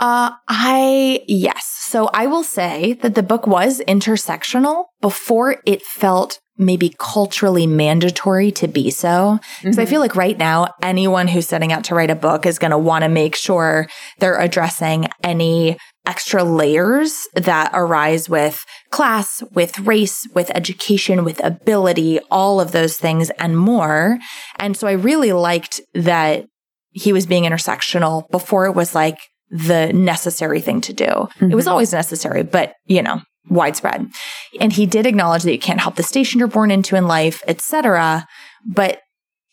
Uh, I, yes. So I will say that the book was intersectional before it felt maybe culturally mandatory to be so. Because mm-hmm. I feel like right now, anyone who's setting out to write a book is going to want to make sure they're addressing any extra layers that arise with class, with race, with education, with ability, all of those things and more. And so I really liked that he was being intersectional before it was like the necessary thing to do. Mm-hmm. It was mm-hmm. always necessary, but you know, widespread. And he did acknowledge that you can't help the station you're born into in life, etc. But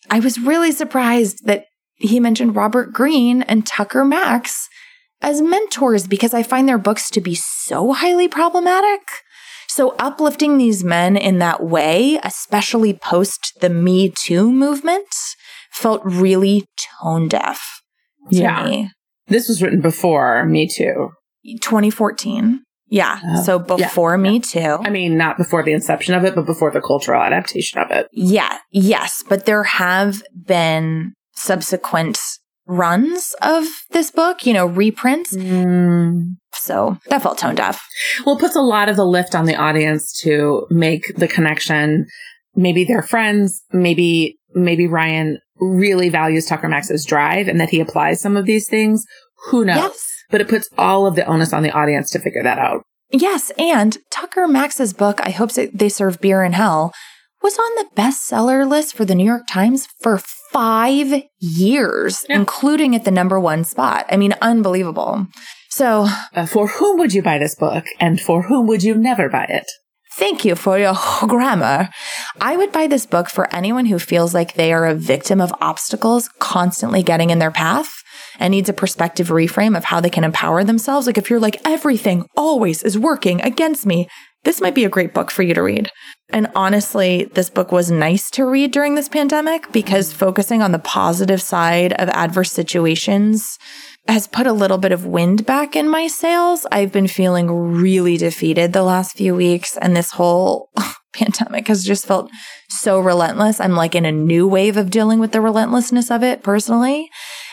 I was really surprised that he mentioned Robert Greene and Tucker Max as mentors because I find their books to be so highly problematic. So uplifting these men in that way, especially post the Me Too movement, felt really tone deaf to yeah. me. This was written before Me Too. 2014. Yeah. Oh, so before yeah, Me yeah. Too. I mean, not before the inception of it, but before the cultural adaptation of it. Yeah. Yes. But there have been subsequent runs of this book, you know, reprints. Mm. So that felt tone deaf. Well, it puts a lot of the lift on the audience to make the connection. Maybe they're friends. Maybe, maybe Ryan really values Tucker Max's drive and that he applies some of these things. Who knows? Yes. But it puts all of the onus on the audience to figure that out. Yes. And Tucker Max's book, I hope they serve beer in hell, was on the bestseller list for the New York Times for five years, yeah. including at the number one spot. I mean, unbelievable. So, uh, for whom would you buy this book and for whom would you never buy it? Thank you for your grammar. I would buy this book for anyone who feels like they are a victim of obstacles constantly getting in their path and needs a perspective reframe of how they can empower themselves. Like if you're like, everything always is working against me, this might be a great book for you to read. And honestly, this book was nice to read during this pandemic because focusing on the positive side of adverse situations has put a little bit of wind back in my sails. I've been feeling really defeated the last few weeks, and this whole pandemic has just felt so relentless. I'm like in a new wave of dealing with the relentlessness of it personally.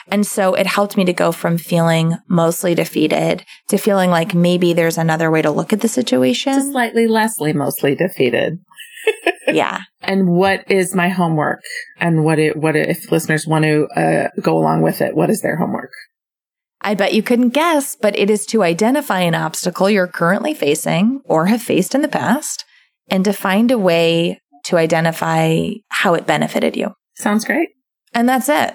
And so it helped me to go from feeling mostly defeated to feeling like maybe there's another way to look at the situation. To slightly lessly mostly defeated. yeah. And what is my homework? And what it, what it, if listeners want to uh, go along with it, what is their homework? I bet you couldn't guess, but it is to identify an obstacle you're currently facing or have faced in the past and to find a way to identify how it benefited you. Sounds great. And that's it.